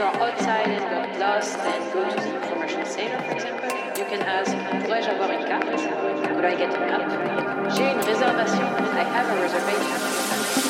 you're outside and got lost and go to the information center, for example, you can ask, pourrais-je avoir une carte? Could I get a map? J'ai une réservation. I have a reservation.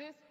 this